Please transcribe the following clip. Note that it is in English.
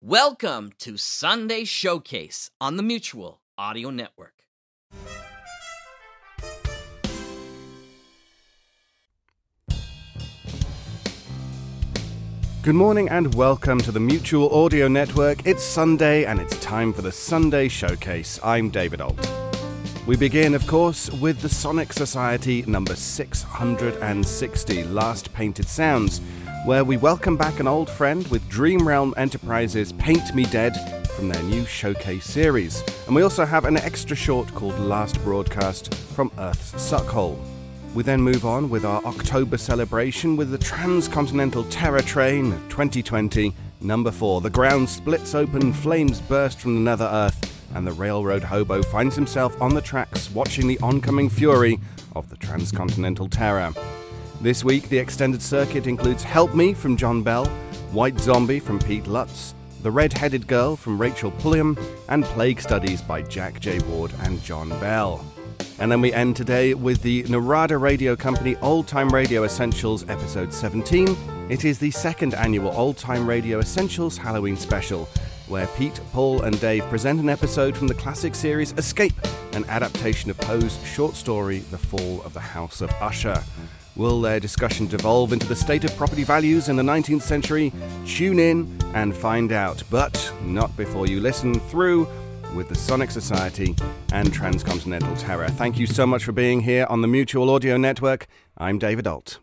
Welcome to Sunday Showcase on the Mutual Audio Network. Good morning and welcome to the Mutual Audio Network. It's Sunday and it's time for the Sunday Showcase. I'm David Alt. We begin, of course, with the Sonic Society number 660, Last Painted Sounds, where we welcome back an old friend with Dream Realm Enterprises' Paint Me Dead from their new showcase series. And we also have an extra short called Last Broadcast from Earth's Suckhole. We then move on with our October celebration with the Transcontinental Terror Train 2020, number 4. The ground splits open, flames burst from the nether earth, and the railroad hobo finds himself on the tracks watching the oncoming fury of the Transcontinental Terror. This week, the extended circuit includes Help Me from John Bell, White Zombie from Pete Lutz, The Red Headed Girl from Rachel Pulliam, and Plague Studies by Jack J. Ward and John Bell. And then we end today with the Narada Radio Company Old Time Radio Essentials Episode 17. It is the second annual Old Time Radio Essentials Halloween special, where Pete, Paul, and Dave present an episode from the classic series Escape, an adaptation of Poe's short story The Fall of the House of Usher. Will their discussion devolve into the state of property values in the 19th century? Tune in and find out, but not before you listen through with the Sonic Society and Transcontinental Terror. Thank you so much for being here on the Mutual Audio Network. I'm David Alt.